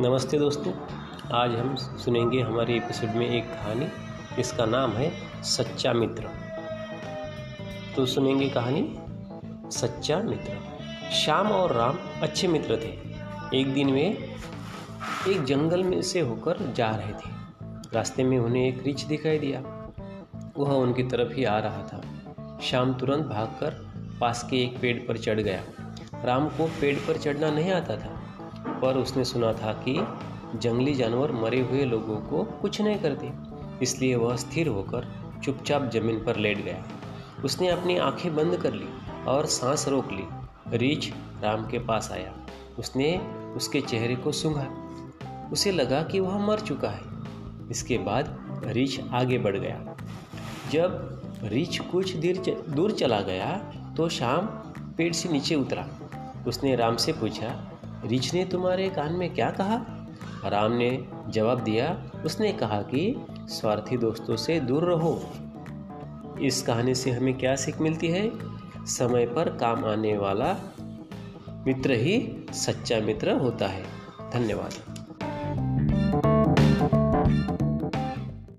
नमस्ते दोस्तों, आज हम सुनेंगे हमारे एपिसोड में एक कहानी, इसका नाम है सच्चा मित्र। तो सुनेंगे कहानी, सच्चा मित्र। श्याम और राम अच्छे मित्र थे। एक दिन वे एक जंगल में से होकर जा रहे थे। रास्ते में उन्हें एक रिछ दिखाई दिया। वह उनकी तरफ़ ही आ रहा था। श्याम तुरंत भागकर पास के एक पेड़ पर चढ़ गया। राम को पेड़ पर चढ़ना नहीं आता था। पर उसने सुना था कि जंगली जानवर मरे हुए लोगों को कुछ नहीं करते। इसलिए वह स्थिर होकर चुपचाप ज़मीन पर लेट गया। उसने अपनी आँखें बंद कर ली और सांस रोक ली। रीछ राम के पास आया। उसने उसके चेहरे को सूंघा। उसे लगा कि वह मर चुका है। इसके बाद रीछ आगे बढ़ गया। जब रीछ कुछ देर दूर चला गया तो शाम पेड़ से नीचे उतरा। उसने राम से पूछा रिछ ने तुम्हारे कान में क्या कहा? राम ने जवाब दिया, उसने कहा कि स्वार्थी दोस्तों से दूर रहो। इस कहानी से हमें क्या सीख मिलती है? समय पर काम आने वाला मित्र ही सच्चा मित्र होता है। धन्यवाद।